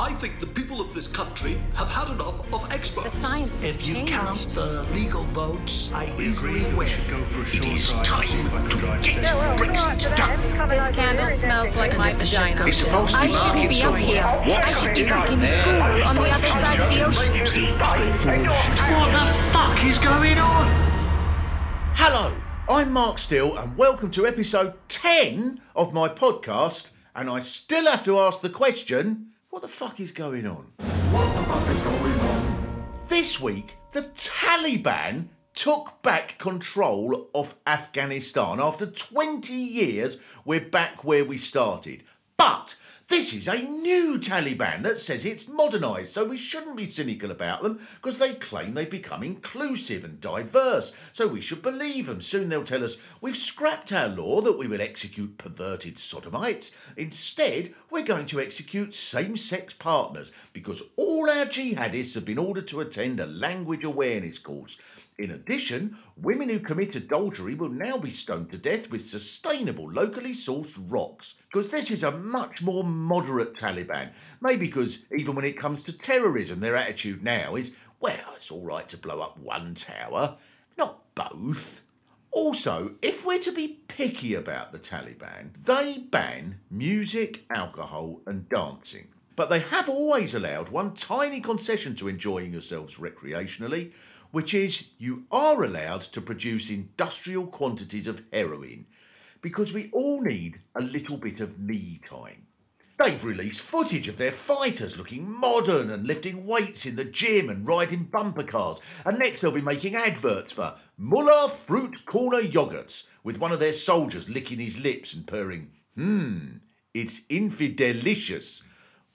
I think the people of this country have had enough of experts. The science has If you changed. count the legal votes, I We easily agreed that we win. should go for a short is drive to see if I time can to drive get safely. Brexit done. This candle smells like my vagina. It's supposed to I shouldn't be up here. What I should be back in there? school on the other side of the ocean. What the fuck is going on? Hello, I'm Mark Steel, and welcome to episode 10 of my podcast. And I still have to ask the question what the fuck is going on? What the fuck is going on? This week, the Taliban took back control of Afghanistan. After 20 years, we're back where we started. But this is a new Taliban that says it's modernised, so we shouldn't be cynical about them because they claim they've become inclusive and diverse. So we should believe them. Soon they'll tell us we've scrapped our law that we will execute perverted sodomites. Instead, we're going to execute same sex partners because all our jihadists have been ordered to attend a language awareness course. In addition, women who commit adultery will now be stoned to death with sustainable, locally sourced rocks. Because this is a much more moderate Taliban. Maybe because even when it comes to terrorism, their attitude now is, well, it's all right to blow up one tower, not both. Also, if we're to be picky about the Taliban, they ban music, alcohol, and dancing. But they have always allowed one tiny concession to enjoying yourselves recreationally, which is you are allowed to produce industrial quantities of heroin because we all need a little bit of me time. They've released footage of their fighters looking modern and lifting weights in the gym and riding bumper cars. And next they'll be making adverts for Muller Fruit Corner yogurts with one of their soldiers licking his lips and purring, hmm, it's infidelicious.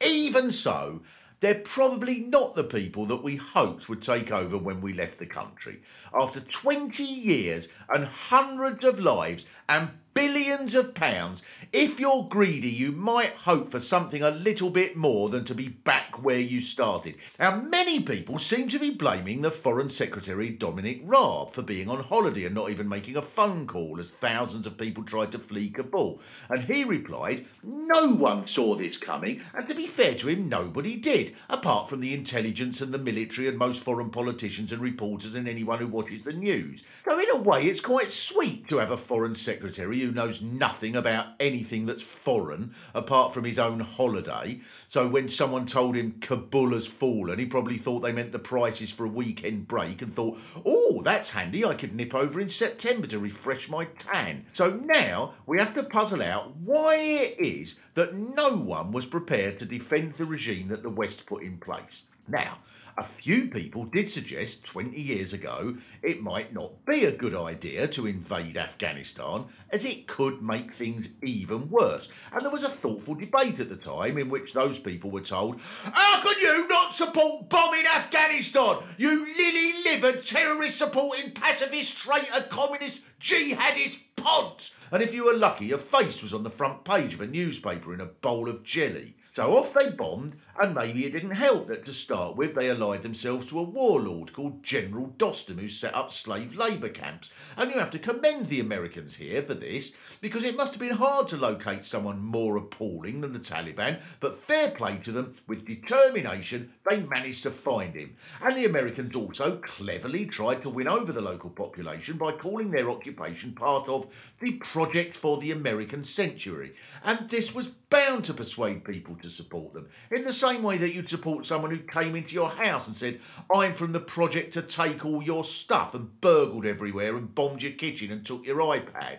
Even so, they're probably not the people that we hoped would take over when we left the country. After 20 years and hundreds of lives and billions of pounds, if you're greedy, you might hope for something a little bit more than to be back where you started. Now, many people seem to be blaming the Foreign Secretary Dominic Raab for being on holiday and not even making a phone call as thousands of people tried to flee Kabul. And he replied, No one saw this coming, and to be fair to him, nobody did, apart from the intelligence and the military and most foreign politicians and reporters and anyone who watches the news. So, in a way, it's quite sweet to have a foreign secretary knows nothing about anything that's foreign apart from his own holiday. So, when someone told him Kabul has fallen, he probably thought they meant the prices for a weekend break and thought, oh, that's handy, I could nip over in September to refresh my tan. So now we have to puzzle out why it is that no one was prepared to defend the regime that the West put in place. Now, a few people did suggest 20 years ago it might not be a good idea to invade Afghanistan as it could make things even worse. And there was a thoughtful debate at the time in which those people were told, How can you not support bombing Afghanistan? You lily livered, terrorist supporting, pacifist, traitor, communist, jihadist ponce. And if you were lucky, your face was on the front page of a newspaper in a bowl of jelly. So off they bombed, and maybe it didn't help that to start with they allied themselves to a warlord called General Dostum who set up slave labour camps. And you have to commend the Americans here for this, because it must have been hard to locate someone more appalling than the Taliban, but fair play to them, with determination they managed to find him. And the Americans also cleverly tried to win over the local population by calling their occupation part of the Project for the American Century. And this was bound to persuade people to support them, in the same way that you'd support someone who came into your house and said, I'm from the project to take all your stuff, and burgled everywhere and bombed your kitchen and took your iPad.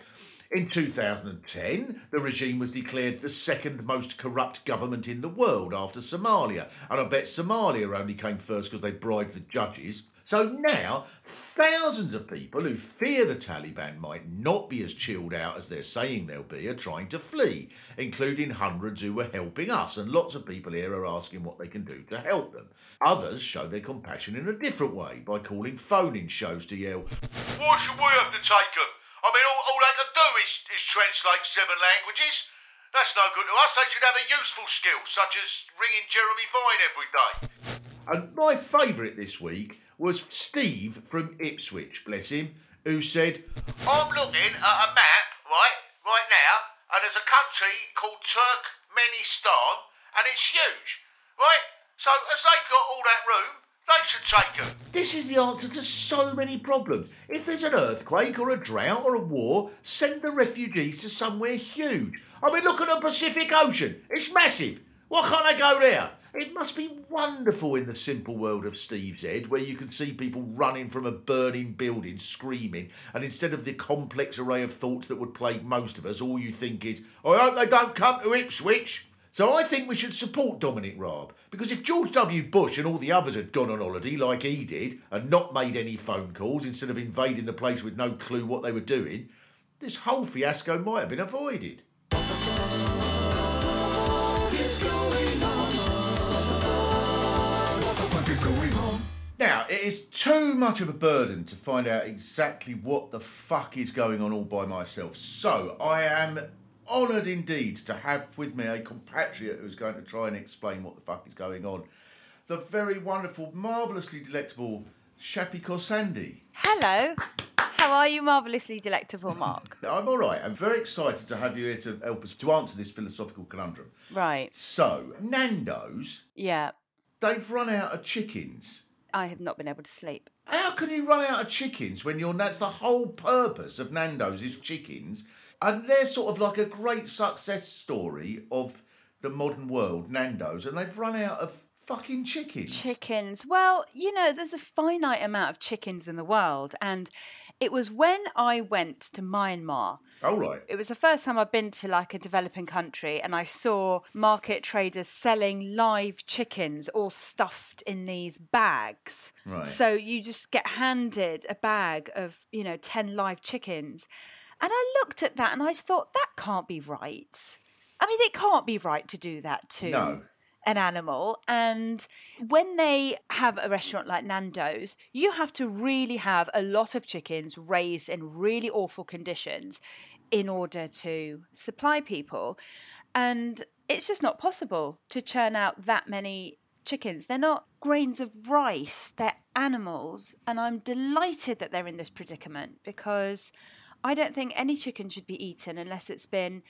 In 2010, the regime was declared the second most corrupt government in the world after Somalia. And I bet Somalia only came first because they bribed the judges. So now, thousands of people who fear the Taliban might not be as chilled out as they're saying they'll be are trying to flee, including hundreds who were helping us, and lots of people here are asking what they can do to help them. Others show their compassion in a different way by calling phone in shows to yell, Why should we have to take them? I mean, all, all they can do is, is translate seven languages. That's no good to us. They should have a useful skill, such as ringing Jeremy Vine every day. And my favourite this week was Steve from Ipswich, bless him, who said, I'm looking at a map, right, right now, and there's a country called Turkmenistan, and it's huge. Right? So, as they've got all that room, they should take them. This is the answer to so many problems. If there's an earthquake or a drought or a war, send the refugees to somewhere huge. I mean, look at the Pacific Ocean. It's massive. Why can't they go there? It must be wonderful in the simple world of Steve's Head, where you can see people running from a burning building screaming, and instead of the complex array of thoughts that would plague most of us, all you think is, I hope they don't come to Ipswich. So I think we should support Dominic Raab because if George W. Bush and all the others had gone on holiday like he did and not made any phone calls instead of invading the place with no clue what they were doing, this whole fiasco might have been avoided. Now, it is too much of a burden to find out exactly what the fuck is going on all by myself. So, I am honoured indeed to have with me a compatriot who's going to try and explain what the fuck is going on. The very wonderful, marvellously delectable Shappi Khorsandi. Hello. How are you, marvellously delectable, Mark? I'm all right. I'm very excited to have you here to help us to answer this philosophical conundrum. right. So, Nando's, Yeah. they've run out of chickens. I have not been able to sleep. How can you run out of chickens when you're that's the whole purpose of Nando's is chickens, and they're sort of like a great success story of the modern world, Nando's, and they've run out of fucking chickens. Chickens. Well, you know, there's a finite amount of chickens in the world. And it was when I went to Myanmar. All right. It was the first time I've been to like a developing country and I saw market traders selling live chickens all stuffed in these bags. Right. So you just get handed a bag of, you know, 10 live chickens. And I looked at that and I thought, that can't be right. I mean, it can't be right to do that too. No. An animal. And when they have a restaurant like Nando's, you have to really have a lot of chickens raised in really awful conditions in order to supply people. And it's just not possible to churn out that many chickens. They're not grains of rice, they're animals. And I'm delighted that they're in this predicament because I don't think any chicken should be eaten unless it's been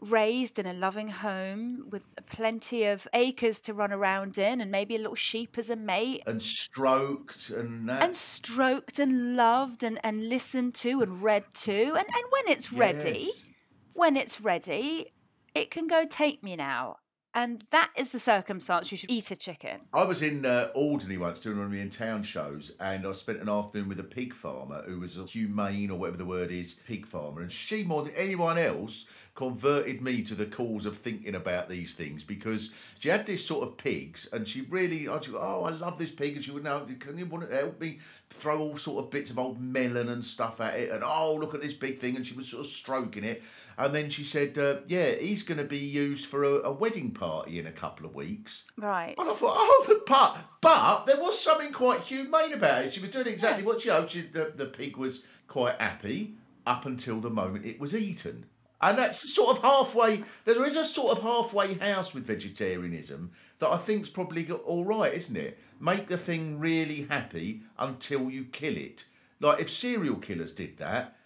raised in a loving home with plenty of acres to run around in and maybe a little sheep as a mate. And stroked and that. and stroked and loved and, and listened to and read to. And, and when it's ready Yes. when it's ready it can go take me now. And that is the circumstance you should eat a chicken. I was in uh, Alderney once doing one of my in town shows, and I spent an afternoon with a pig farmer who was a humane or whatever the word is pig farmer, and she more than anyone else converted me to the cause of thinking about these things because she had this sort of pigs, and she really, I go, oh, I love this pig, and she would now, can you want to help me throw all sort of bits of old melon and stuff at it, and oh, look at this big thing, and she was sort of stroking it, and then she said, uh, yeah, he's going to be used for a, a wedding party in a couple of weeks. right And I thought, oh, the but, but there was something quite humane about it. She was doing exactly what she hoped. She, the, the pig was quite happy up until the moment it was eaten. And that's sort of halfway. There is a sort of halfway house with vegetarianism that I think's probably all right, isn't it? Make the thing really happy until you kill it. Like if serial killers did that,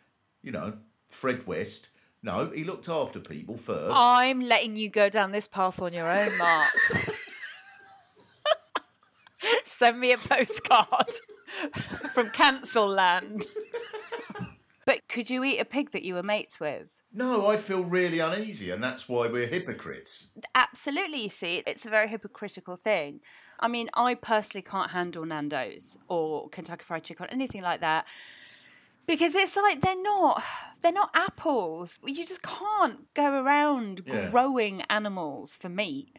you know, Fred West. No, he looked after people first. i'm letting you go down this path on your own mark send me a postcard from cancel land but could you eat a pig that you were mates with No, I'd feel really uneasy, and that's why we're hypocrites. Absolutely, you see, it's a very hypocritical thing. I mean, I personally can't handle Nando's or Kentucky Fried Chicken or anything like that because it's like they're not they're not apples. You just can't go around Yeah. growing animals for meat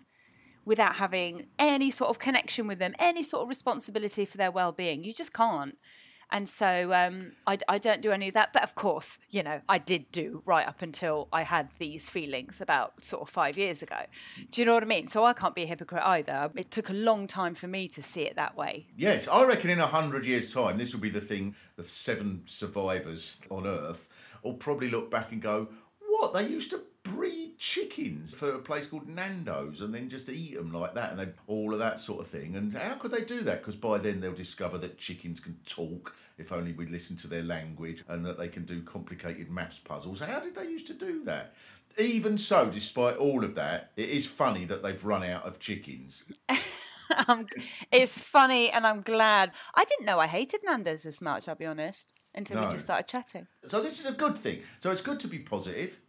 without having any sort of connection with them, any sort of responsibility for their well-being. You just can't. And so um, I, I don't do any of that. But of course, you know, I did do right up until I had these feelings about sort of five years ago. Do you know what I mean? So I can't be a hypocrite either. It took a long time for me to see it that way. Yes, I reckon in a hundred years' time, this will be the thing. The seven survivors on Earth will probably look back and go, "What? They used to breed chickens for a place called Nando's, and then just eat them like that, and then all of that sort of thing. And how could they do that? Because by then they'll discover that chickens can talk if only we listen to their language, and that they can do complicated maths puzzles. How did they used to do that?" Even so, despite all of that, it is funny that they've run out of chickens. um, it's funny and I'm glad. I didn't know I hated Nando's this much, I'll be honest, until No. we just started chatting. So this is a good thing. So it's good to be positive.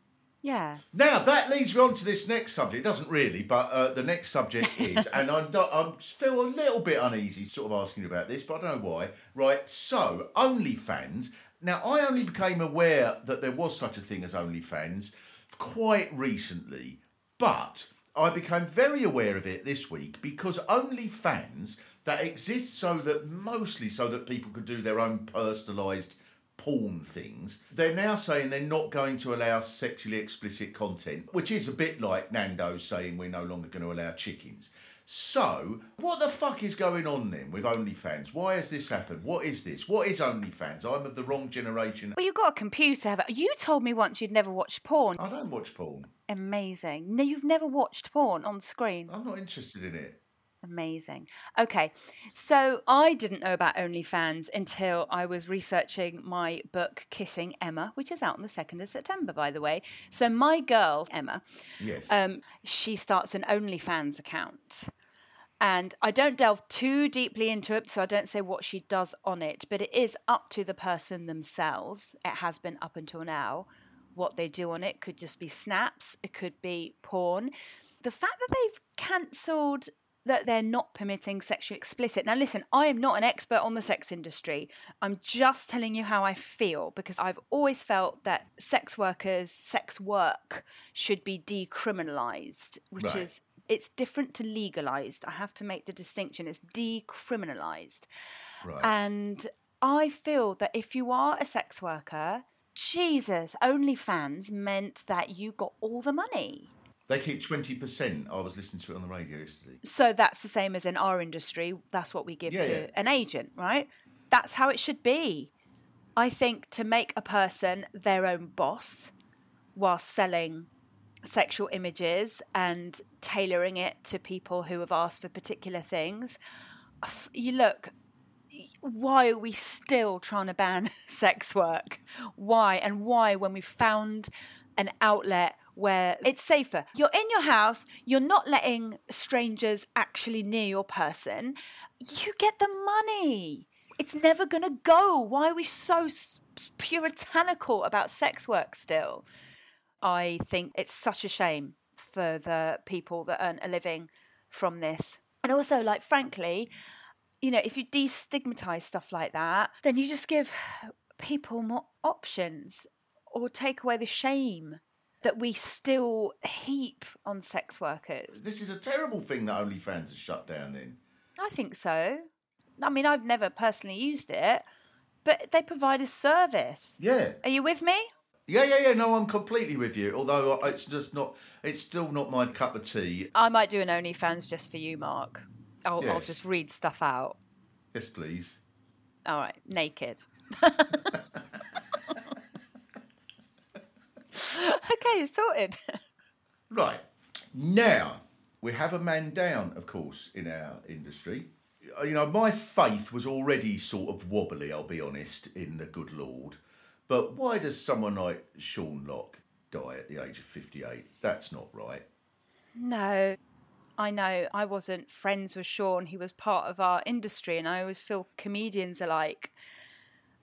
Yeah. Now that leads me on to this next subject. It doesn't really, but uh, the next subject is, and I'm I'm still a little bit uneasy, sort of asking you about this, but I don't know why. Right. So OnlyFans. Now I only became aware that there was such a thing as OnlyFans quite recently, but I became very aware of it this week because OnlyFans that exists so that mostly so that people could do their own personalised porn things. They're now saying they're not going to allow sexually explicit content, which is a bit like Nando's saying we're no longer going to allow chickens. So, what the fuck is going on then with OnlyFans? Why has this happened? What is this? What is OnlyFans? I'm of the wrong generation. Well, you've got a computer, have You told me once you'd never watched porn. I don't watch porn. Amazing. No, you've never watched porn on screen. I'm not interested in it. Amazing. Okay, so I didn't know about OnlyFans until I was researching my book Kissing Emma, which is out on the 2nd of September, by the way. So, my girl, Emma, Yes. um, she starts an OnlyFans account. And I don't delve too deeply into it, so I don't say what she does on it, but it is up to the person themselves. It has been up until now. What they do on it could just be snaps, it could be porn. The fact that they've cancelled that they're not permitting sexually explicit. Now, listen, I am not an expert on the sex industry. I'm just telling you how I feel because I've always felt that sex workers, sex work should be decriminalized, which Right. is it's different to legalized. I have to make the distinction. It's decriminalized. right. And I feel that if you are a sex worker, Jesus, OnlyFans meant that you got all the money. They keep 20%. I was listening to it on the radio yesterday. So that's the same as in our industry. That's what we give Yeah, to yeah. an agent, right? That's how it should be. I think to make a person their own boss while selling sexual images and tailoring it to people who have asked for particular things. You look, why are we still trying to ban sex work? Why? And why, when we found an outlet where it's safer, you're in your house, you're not letting strangers actually near your person, you get the money. It's never going to go. Why are we so puritanical about sex work still? I think it's such a shame for the people that earn a living from this. And also, like, frankly, you know, if you destigmatize stuff like that, then you just give people more options or take away the shame that we still heap on sex workers. This is a terrible thing that OnlyFans has shut down then. I think so. I mean, I've never personally used it, but they provide a service. Yeah. Are you with me? Yeah, yeah, yeah. No, I'm completely with you. Although uh, it's just not, it's still not my cup of tea. I might do an OnlyFans just for you, Mark. I'll, I'll just read stuff out. Yes, please. All right, naked. okay, it's sorted. Right. Now, we have a man down, of course, in our industry. Uh, You know, my faith was already sort of wobbly, I'll be honest, in the good Lord. But why does someone like Sean Lock die at the age of 58? That's not right. No, I know I wasn't friends with Sean. He was part of our industry, and I always feel comedians are like.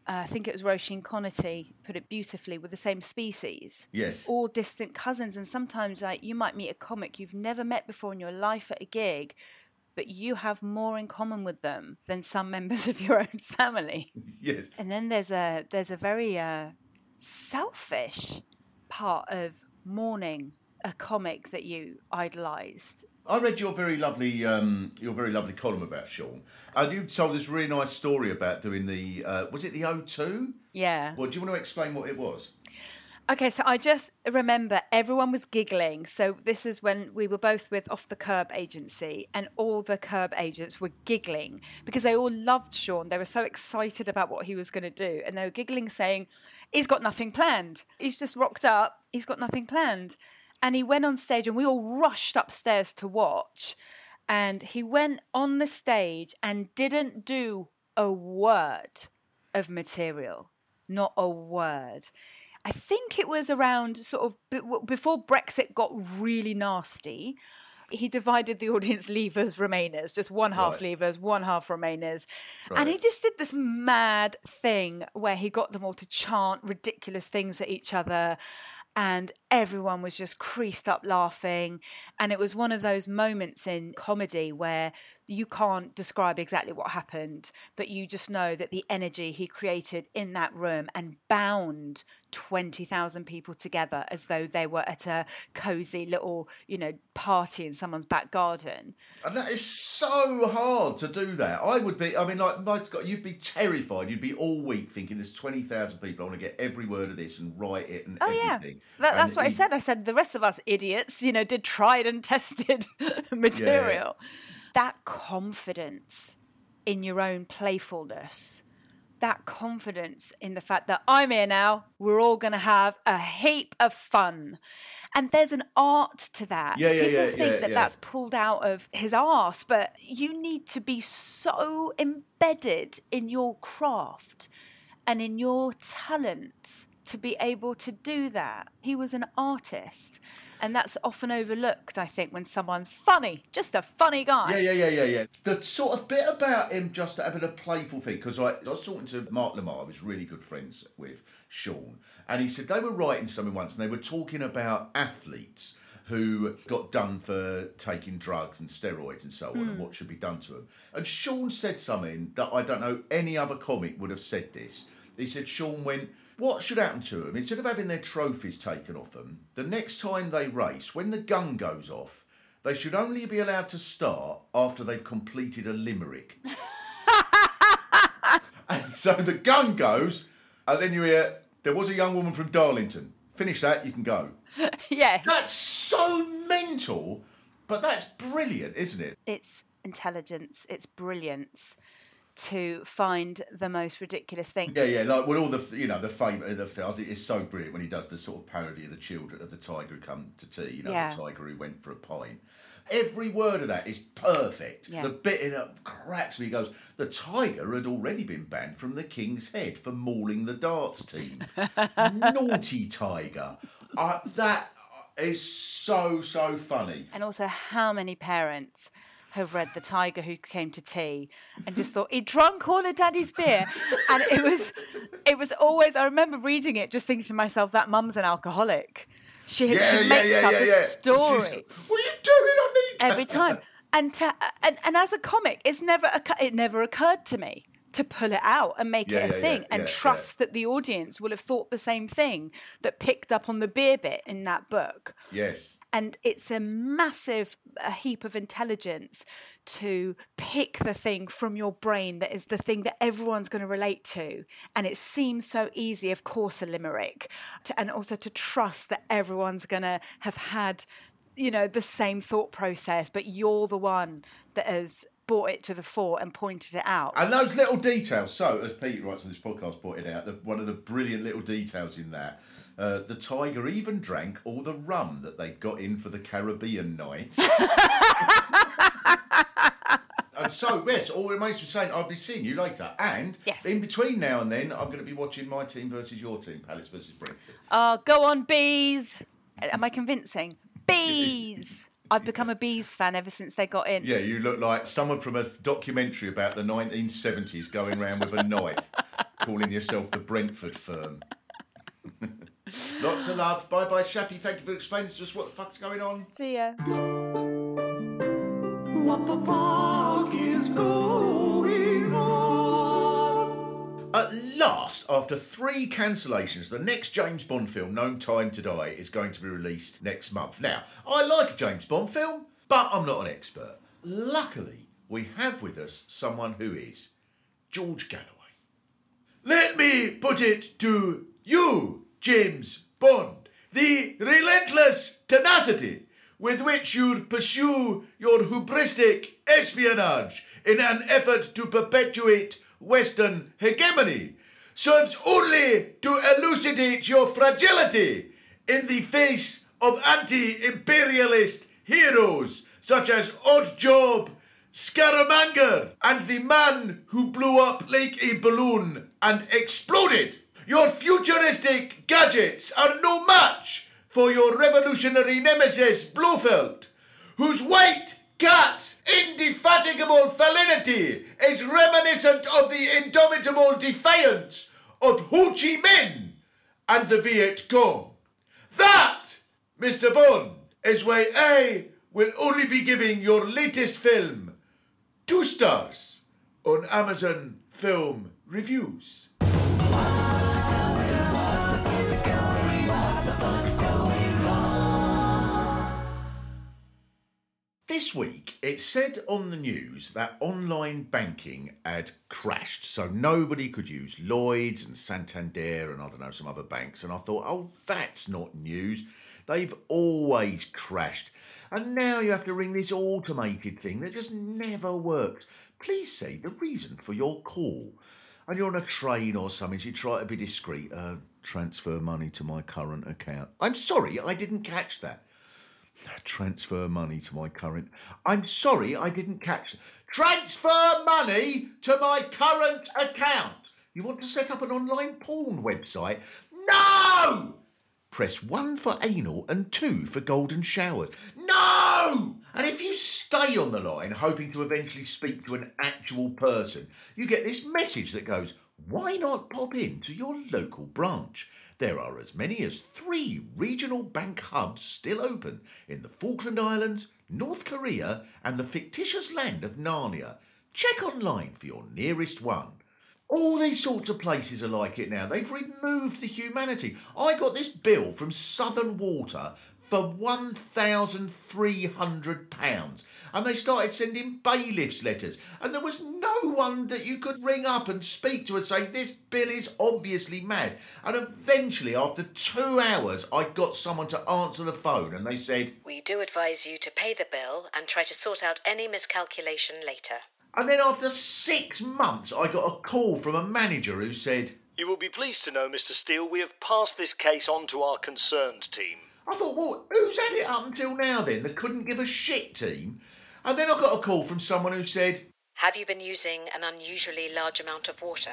Uh, I think it was Roisin Conaty put it beautifully with the same species. Yes. All distant cousins, and sometimes like you might meet a comic you've never met before in your life at a gig, but you have more in common with them than some members of your own family. Yes. And then there's a there's a very uh, selfish part of mourning a comic that you idolized. I read your very lovely, um, your very lovely column about Sean, and you told this really nice story about doing the, uh, was it the O2? Yeah. Well, do you want to explain what it was? Okay, so I just remember everyone was giggling. So this is when we were both with Off the Kerb agency, and all the Kerb agents were giggling because they all loved Sean. They were so excited about what he was going to do, and they were giggling, saying, "He's got nothing planned. He's just rocked up. He's got nothing planned." And he went on stage, and we all rushed upstairs to watch. And he went on the stage and didn't do a word of material, not a word. I think it was around sort of before Brexit got really nasty. He divided the audience leavers, remainers, just one half Right. leavers, one half remainers. Right. And he just did this mad thing where he got them all to chant ridiculous things at each other. And everyone was just creased up laughing. And it was one of those moments in comedy where you can't describe exactly what happened, but you just know that the energy he created in that room and bound 20,000 people together as though they were at a cozy little, you know, party in someone's back garden. And that is so hard to do that. I would be, I mean, like, my God, you'd be terrified. You'd be all week thinking there's 20,000 people. I want to get every word of this and write it and Oh yeah, everything. that, And that's what I said. I said the rest of us idiots, you know, did tried and tested material. That confidence in your own playfulness, that confidence in the fact that I'm here now, we're all going to have a heap of fun. And there's an art to that. Yeah, yeah, People yeah, think that that's pulled out of his arse, but you need to be so embedded in your craft and in your talent to be able to do that. He was an artist. And that's often overlooked, I think, when someone's funny, just a funny guy. Yeah, yeah, yeah, yeah, yeah. The sort of bit about him just having a playful thing, because I, I was talking to Mark Lamarr, I was really good friends with Sean, and he said they were writing something once and they were talking about athletes who got done for taking drugs and steroids and so on and hmm. what should be done to them. And Sean said something that I don't know any other comic would have said this. He said, Sean went, what should happen to them? Instead of having their trophies taken off them, the next time they race, when the gun goes off, they should only be allowed to start after they've completed a limerick. and so the gun goes, and then you hear, there was a young woman from Darlington. Finish that, you can go. yes. That's so mental, but that's brilliant, isn't it? It's intelligence, it's brilliance to find the most ridiculous thing. Yeah, yeah, like with all the, you know, the fame of the film, I think it's so brilliant when he does the sort of parody of the children of the tiger who come to tea, you know, Yeah. the tiger who went for a pint. Every word of that is perfect. Yeah. The bit in it cracks me. He goes, the tiger had already been banned from the king's head for mauling the darts team. Naughty tiger. Uh, that is so, so funny. And also, how many parents have read The Tiger Who Came to Tea and just thought he drunk all of Daddy's beer, and it was, it was always. I remember reading it, just thinking to myself, that mum's an alcoholic. She, she makes up a story She's, what are you doing? Need that." every time. And, to, and and as a comic, it's never it never occurred to me to pull it out and make Yeah, it a yeah, thing yeah, and trust that the audience will have thought the same thing that picked up on the beer bit in that book. Yes. and it's a massive a heap of intelligence to pick the thing from your brain that is the thing that everyone's going to relate to. And it seems so easy of course a limerick to, and also to trust that everyone's going to have had you know the same thought process but you're the one that has brought it to the fore and pointed it out And those little details. So, as Pete writes on this podcast pointed out, the, one of the brilliant little details in that, uh, the tiger even drank all the rum that they got in for the Caribbean night. and so, yes, all remains to be saying, I'll be seeing you later. And Yes. in between now and then, I'm going to be watching my team versus your team, Palace versus Brentford. Oh, go on, bees. Am I convincing? Bees. I've become a bees fan ever since they got in. Yeah, you look like someone from a documentary about the 1970s going around with a knife, calling yourself the Brentford firm. Lots of love. Bye bye, Shappi. Thank you for explaining to us what the fuck's going on. See ya. What the fuck is going on? At last, after three cancellations, the next James Bond film, No Time to Die, is going to be released next month. Now, I like a James Bond film, but I'm not an expert. Luckily, we have with us someone who is George Galloway. Let me put it to you, James Bond, the relentless tenacity with which you pursue your hubristic espionage in an effort to perpetuate Western hegemony serves only to elucidate your fragility in the face of anti imperialist heroes such as Oddjob, Scaramanga, and the man who blew up like a balloon and exploded. Your futuristic gadgets are no match for your revolutionary nemesis Blofeld, whose white guts, indefatigable felinity is reminiscent of the indomitable defiance of Ho Chi Minh and the Viet Cong. That, Mr. Bond, is why I will only be giving your latest film two stars on Amazon Film Reviews. This week, it said on the news that online banking had crashed, so nobody could use Lloyds and Santander and I don't know, some other banks. And I thought, oh, that's not news. They've always crashed. And now you have to ring this automated thing that just never works. Please say the reason for your call. And you're on a train or something, so you try to be discreet. Uh, transfer money to my current account. I'm sorry, I didn't catch that. Transfer money to my current. I'm sorry, I didn't catch. Transfer money to my current account. You want to set up an online porn website? No! Press one for anal and two for golden showers. No! And if you stay on the line hoping to eventually speak to an actual person, you get this message that goes, why not pop in to your local branch? There are as many as three regional bank hubs still open in the Falkland Islands, North Korea, and the fictitious land of Narnia. Check online for your nearest one. All these sorts of places are like it now. They've removed the humanity. I got this bill from Southern Water for £1,300. And they started sending bailiffs letters. And there was no one that you could ring up and speak to and say, This bill is obviously mad. And eventually, after two hours, I got someone to answer the phone and they said, We do advise you to pay the bill and try to sort out any miscalculation later. And then after six months, I got a call from a manager who said, You will be pleased to know, Mr. Steel, we have passed this case on to our concerned team. I thought, well, who's had it up until now then? They couldn't give a shit team. And then I got a call from someone who said, Have you been using an unusually large amount of water?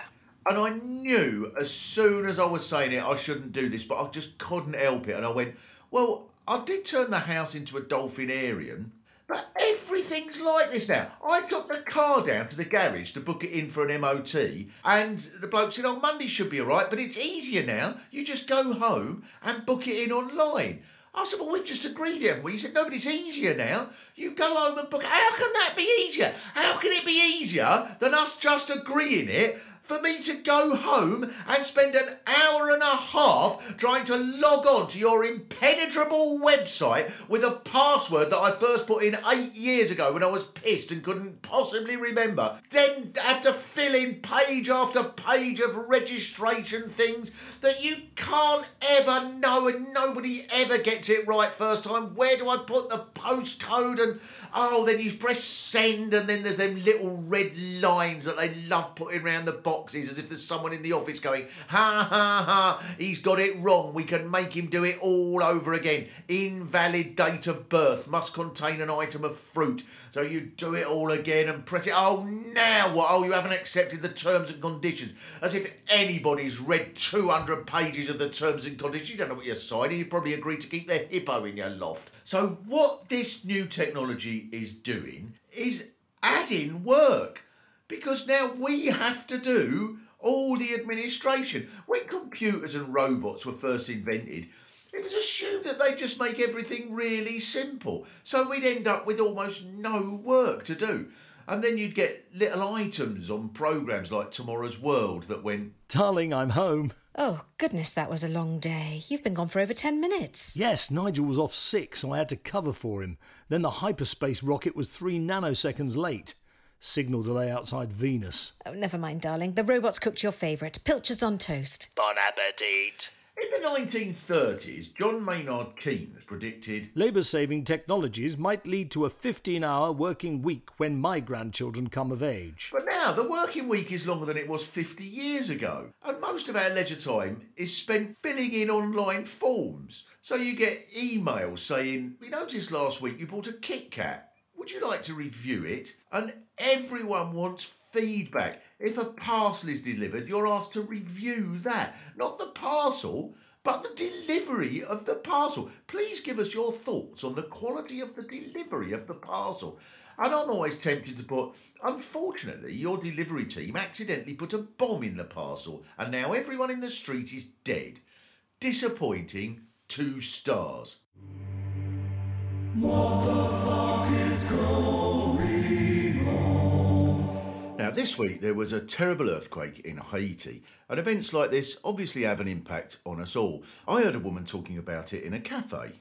and I knew as soon as I was saying it, I shouldn't do this, but I just couldn't help it. And I went, well, I did turn the house into a dolphinarium, but everything's like this now. I took the car down to the garage to book it in for an MOT, and the bloke said, oh, Monday should be all right, but it's easier now. You just go home and book it in online. I said, well, we've just agreed, haven't we? He said, no, but it's easier now. You go home and book. How can that be easier? How can it be easier than us just agreeing it for me to go home and spend an hour and a half trying to log on to your impenetrable website with a password that I first put in eight years ago when I was pissed and couldn't possibly remember. Then have to fill in page after page of registration things that you can't ever know and nobody ever gets it right first time. Where do I put the postcode? And oh, then you press send and then there's them little red lines that they love putting around the boxes as if there's someone in the office going, ha ha ha, he's got it wrong. We can make him do it all over again. Invalid date of birth must contain an item of fruit. So you do it all again and press it. Oh, now what? Oh, you haven't accepted the terms and conditions. As if anybody's read 200 pages of the terms and conditions. You don't know what you're signing. You've probably agreed to keep the hippo in your loft. So what this new technology is doing is adding work because now we have to do all the administration. When computers and robots were first invented, it was assumed that they'd just make everything really simple. So we'd end up with almost no work to do. And then you'd get little items on programs like Tomorrow's World that went, Darling, I'm home. Oh, goodness, that was a long day. You've been gone for over 10 minutes. Yes, Nigel was off sick, so I had to cover for him. Then the hyperspace rocket was three nanoseconds late. Signal delay outside Venus. Oh, never mind, darling. The robots cooked your favourite pilchards on toast. Bon appetit. In the 1930s, John Maynard Keynes predicted Labour saving technologies might lead to a 15 hour working week when my grandchildren come of age. But now the working week is longer than it was 50 years ago, and most of our leisure time is spent filling in online forms. So you get emails saying, We noticed last week you bought a Kit Kat. Would you like to review it? And everyone wants feedback. If a parcel is delivered, you're asked to review that. Not the parcel, but the delivery of the parcel. Please give us your thoughts on the quality of the delivery of the parcel. And I'm always tempted to put, unfortunately, your delivery team accidentally put a bomb in the parcel, and now everyone in the street is dead. Disappointing, two stars. Now, this week there was a terrible earthquake in Haiti, and events like this obviously have an impact on us all. I heard a woman talking about it in a cafe.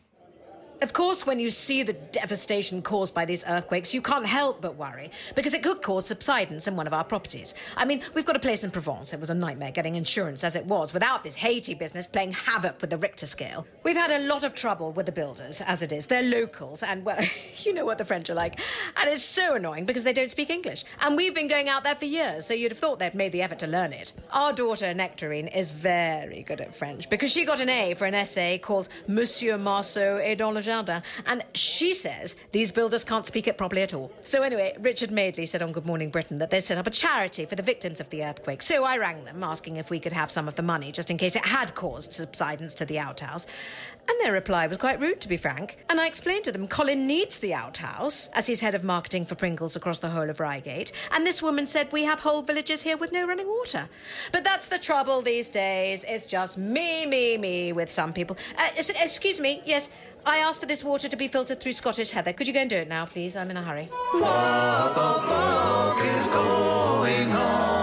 Of course, when you see the devastation caused by these earthquakes, you can't help but worry, because it could cause subsidence in one of our properties. I mean, we've got a place in Provence. It was a nightmare getting insurance as it was, without this Haiti business playing havoc with the Richter scale. We've had a lot of trouble with the builders, as it is. They're locals, and, well, you know what the French are like. And it's so annoying because they don't speak English. And we've been going out there for years, so you'd have thought they'd made the effort to learn it. Our daughter, Nectarine, is very good at French, because she got an A for an essay called Monsieur Marceau et dans le jardin. And she says these builders can't speak it properly at all. So, anyway, Richard Madeley said on Good Morning Britain that they set up a charity for the victims of the earthquake. So I rang them, asking if we could have some of the money, just in case it had caused subsidence to the outhouse. And their reply was quite rude, to be frank. And I explained to them Colin needs the outhouse, as he's head of marketing for Pringles across the whole of Reigate. And this woman said we have whole villages here with no running water. But that's the trouble these days. It's just me, me, me with some people. Uh, excuse me, yes. I asked for this water to be filtered through Scottish Heather. Could you go and do it now, please? I'm in a hurry. What the fuck is going on?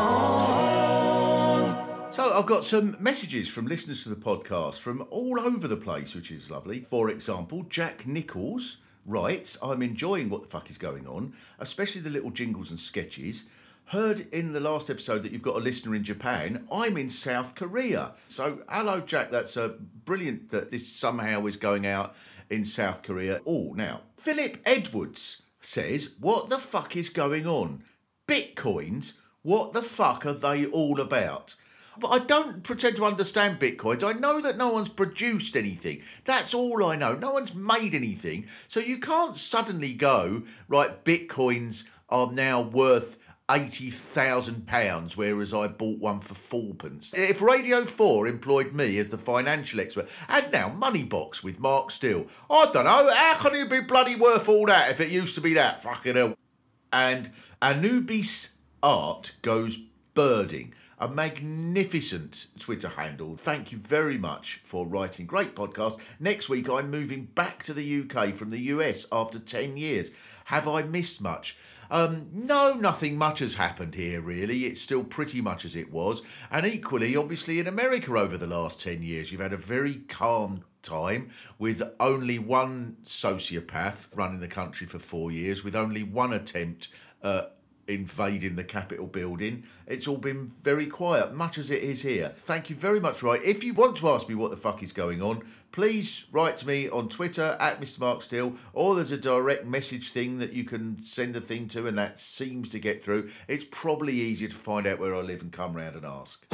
So I've got some messages from listeners to the podcast from all over the place, which is lovely. For example, Jack Nichols writes, I'm enjoying what the fuck is going on, especially the little jingles and sketches. Heard in the last episode that you've got a listener in Japan. I'm in South Korea. So, hello, Jack. That's uh, brilliant that this somehow is going out in South Korea. Oh, now, Philip Edwards says, What the fuck is going on? Bitcoins? What the fuck are they all about? But I don't pretend to understand bitcoins. I know that no one's produced anything. That's all I know. No one's made anything. So you can't suddenly go, right, bitcoins are now worth £80,000, whereas I bought one for fourpence. If Radio 4 employed me as the financial expert, and now Moneybox with Mark Steel, I don't know, how can it be bloody worth all that if it used to be that? Fucking hell. And Anubis Art goes birding. A magnificent Twitter handle. Thank you very much for writing. Great podcast. Next week, I'm moving back to the UK from the US after 10 years. Have I missed much? Um, no, nothing much has happened here, really. It's still pretty much as it was. And equally, obviously, in America over the last 10 years, you've had a very calm time with only one sociopath running the country for four years, with only one attempt at invading the Capitol building. It's all been very quiet, much as it is here. Thank you very much, right? If you want to ask me what the fuck is going on, please write to me on Twitter at Mr. Mark Steel, or there's a direct message thing that you can send a thing to, and that seems to get through. It's probably easier to find out where I live and come round and ask.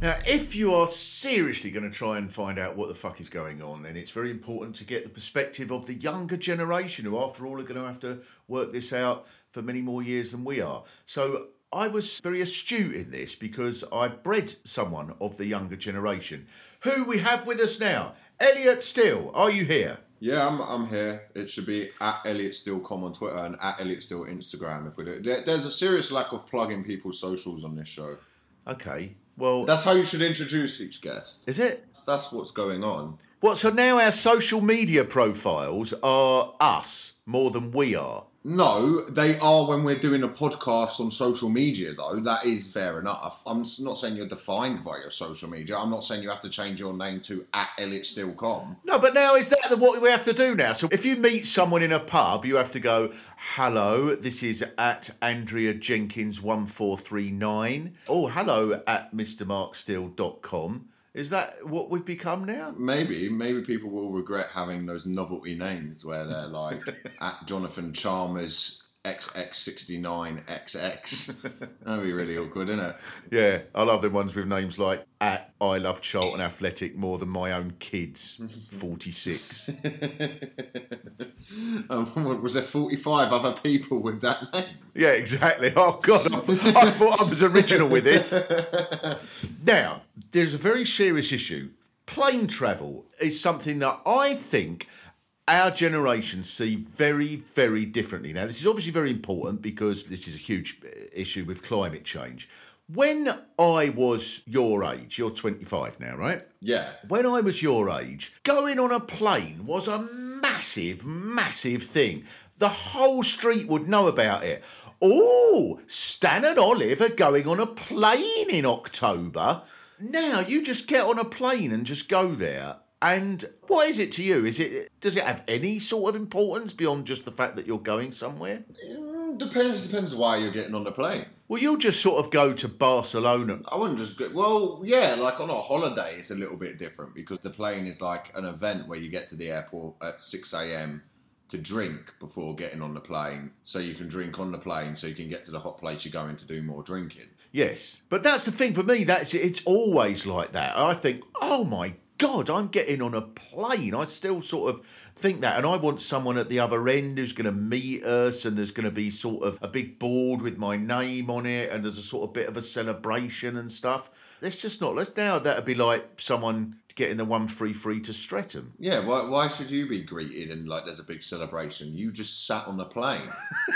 Now, if you are seriously going to try and find out what the fuck is going on, then it's very important to get the perspective of the younger generation, who, after all, are going to have to work this out for many more years than we are. So, I was very astute in this because I bred someone of the younger generation, who we have with us now. Elliot Steel, are you here? Yeah, I'm, I'm here. It should be at Elliot on Twitter and at Elliot Steel Instagram. If we do, there, there's a serious lack of plugging people's socials on this show. Okay, well, That's how you should introduce each guest. is it? That's what's going on. What? So now our social media profiles are us more than we are. No, they are when we're doing a podcast on social media, though. That is fair enough. I'm not saying you're defined by your social media. I'm not saying you have to change your name to at Elliot Steel.com. No, but now is that what we have to do now? So if you meet someone in a pub, you have to go, hello, this is at Andrea Jenkins 1439. Oh, hello at mrmarksteel.com. Is that what we've become now? Maybe, maybe people will regret having those novelty names where they're like at Jonathan Chalmers XX69XX. That'd be really awkward, isn't it? Yeah, I love the ones with names like at I love Charlton Athletic more than my own kids. Forty six. um, was there 45 other people with that name? Yeah, exactly. Oh God, I, I thought I was original with this. Now, there's a very serious issue. Plane travel is something that I think our generation see very, very differently. Now, this is obviously very important because this is a huge uh, issue with climate change. When I was your age, you're 25 now, right? Yeah. When I was your age, going on a plane was a massive, massive thing. The whole street would know about it. Oh, Stan and Olive are going on a plane in October. Now you just get on a plane and just go there. And what is it to you? Is it does it have any sort of importance beyond just the fact that you're going somewhere? Mm, Depends, depends why you're getting on the plane. Well, you'll just sort of go to Barcelona. I wouldn't just go, well, yeah, like on a holiday, it's a little bit different because the plane is like an event where you get to the airport at 6 a.m. to drink before getting on the plane. So you can drink on the plane so you can get to the hot place you're going to do more drinking. Yes, but that's the thing for me. That's it's always like that. I think, oh my god, I'm getting on a plane. I still sort of think that, and I want someone at the other end who's going to meet us, and there's going to be sort of a big board with my name on it, and there's a sort of bit of a celebration and stuff. Let's just not. Let's now that'd be like someone getting the one free free to Streatham. Yeah, why, why should you be greeted and like there's a big celebration? You just sat on the plane.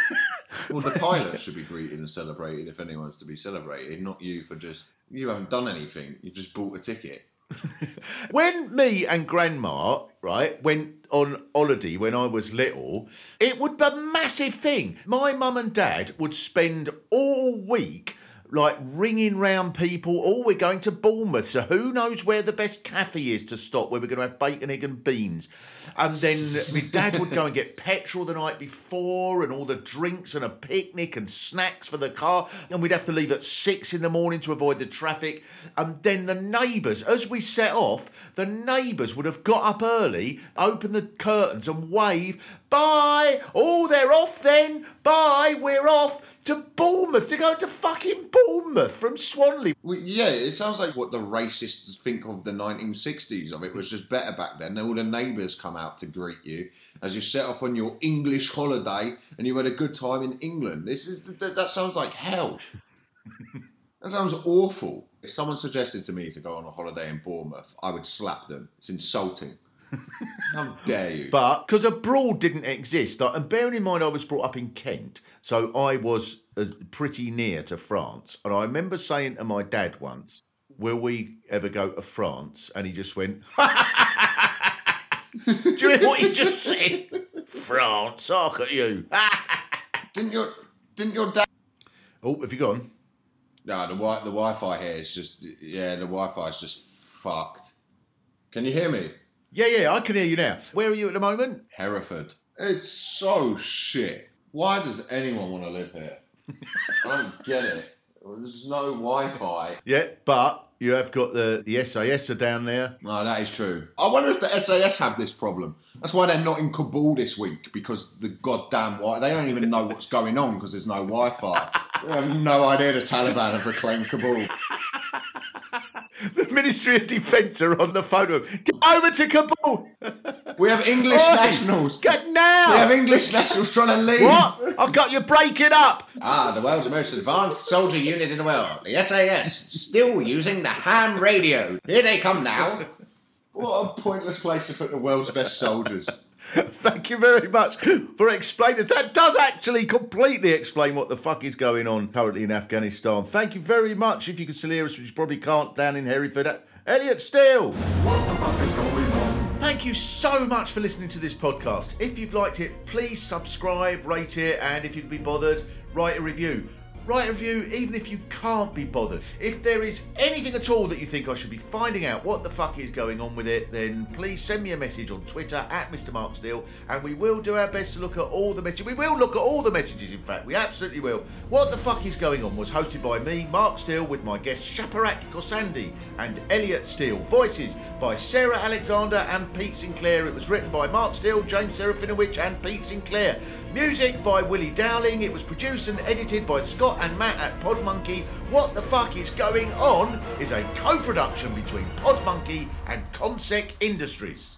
well, the pilot should be greeted and celebrated if anyone's to be celebrated, not you for just you haven't done anything. You've just bought a ticket. When me and Grandma, right, went on holiday when I was little, it would be a massive thing. My mum and dad would spend all week like ringing round people. Oh, we're going to Bournemouth, so who knows where the best cafe is to stop where we're going to have bacon, egg, and beans. And then my dad would go and get petrol the night before, and all the drinks and a picnic and snacks for the car. And we'd have to leave at six in the morning to avoid the traffic. And then the neighbours, as we set off, the neighbours would have got up early, opened the curtains, and wave, "Bye! Oh, they're off then. Bye! We're off." To Bournemouth, to go to fucking Bournemouth from Swanley. Well, yeah, it sounds like what the racists think of the 1960s of it was just better back then. All the neighbours come out to greet you as you set off on your English holiday and you had a good time in England. This is that, that sounds like hell. that sounds awful. If someone suggested to me to go on a holiday in Bournemouth, I would slap them. It's insulting. How dare you? But because abroad didn't exist, like, and bearing in mind I was brought up in Kent, so I was uh, pretty near to France. And I remember saying to my dad once, "Will we ever go to France?" And he just went, "Do you hear what he just said? France, look at you." didn't your didn't your dad? oh, have you gone? No, the wi the Wi-Fi here is just yeah, the Wi-Fi is just fucked. Can you hear me? Yeah, yeah, I can hear you now. Where are you at the moment? Hereford. It's so shit. Why does anyone want to live here? I don't get it. There's no Wi-Fi. Yeah, but you have got the the SAS are down there. No, that is true. I wonder if the SAS have this problem. That's why they're not in Kabul this week because the goddamn Wi. They don't even know what's going on because there's no Wi-Fi. they have no idea the Taliban have reclaimed Kabul. The Ministry of Defence are on the phone. him. Get over to Kabul. We have English nationals. Get now. We have English nationals trying to leave. What? I've got you breaking up. Ah, the world's most advanced soldier unit in the world, the SAS, still using the ham radio. Here they come now. What a pointless place to put the world's best soldiers. Thank you very much for explaining. That does actually completely explain what the fuck is going on currently in Afghanistan. Thank you very much. If you can still hear us, which you probably can't down in Hereford, Elliot Steel. What the fuck is going on? Thank you so much for listening to this podcast. If you've liked it, please subscribe, rate it, and if you can be bothered, write a review. Write a review even if you can't be bothered. If there is anything at all that you think I should be finding out what the fuck is going on with it, then please send me a message on Twitter at Mr. Mark Steel and we will do our best to look at all the messages. We will look at all the messages, in fact. We absolutely will. What the fuck is going on was hosted by me, Mark Steel, with my guests Shaparak Khorsandi and Elliot Steel. Voices by Sarah Alexander and Pete Sinclair. It was written by Mark Steel, James Serafinowicz, and Pete Sinclair. Music by Willie Dowling. It was produced and edited by Scott and Matt at Podmonkey. What the fuck is going on is a co production between Podmonkey and Consec Industries.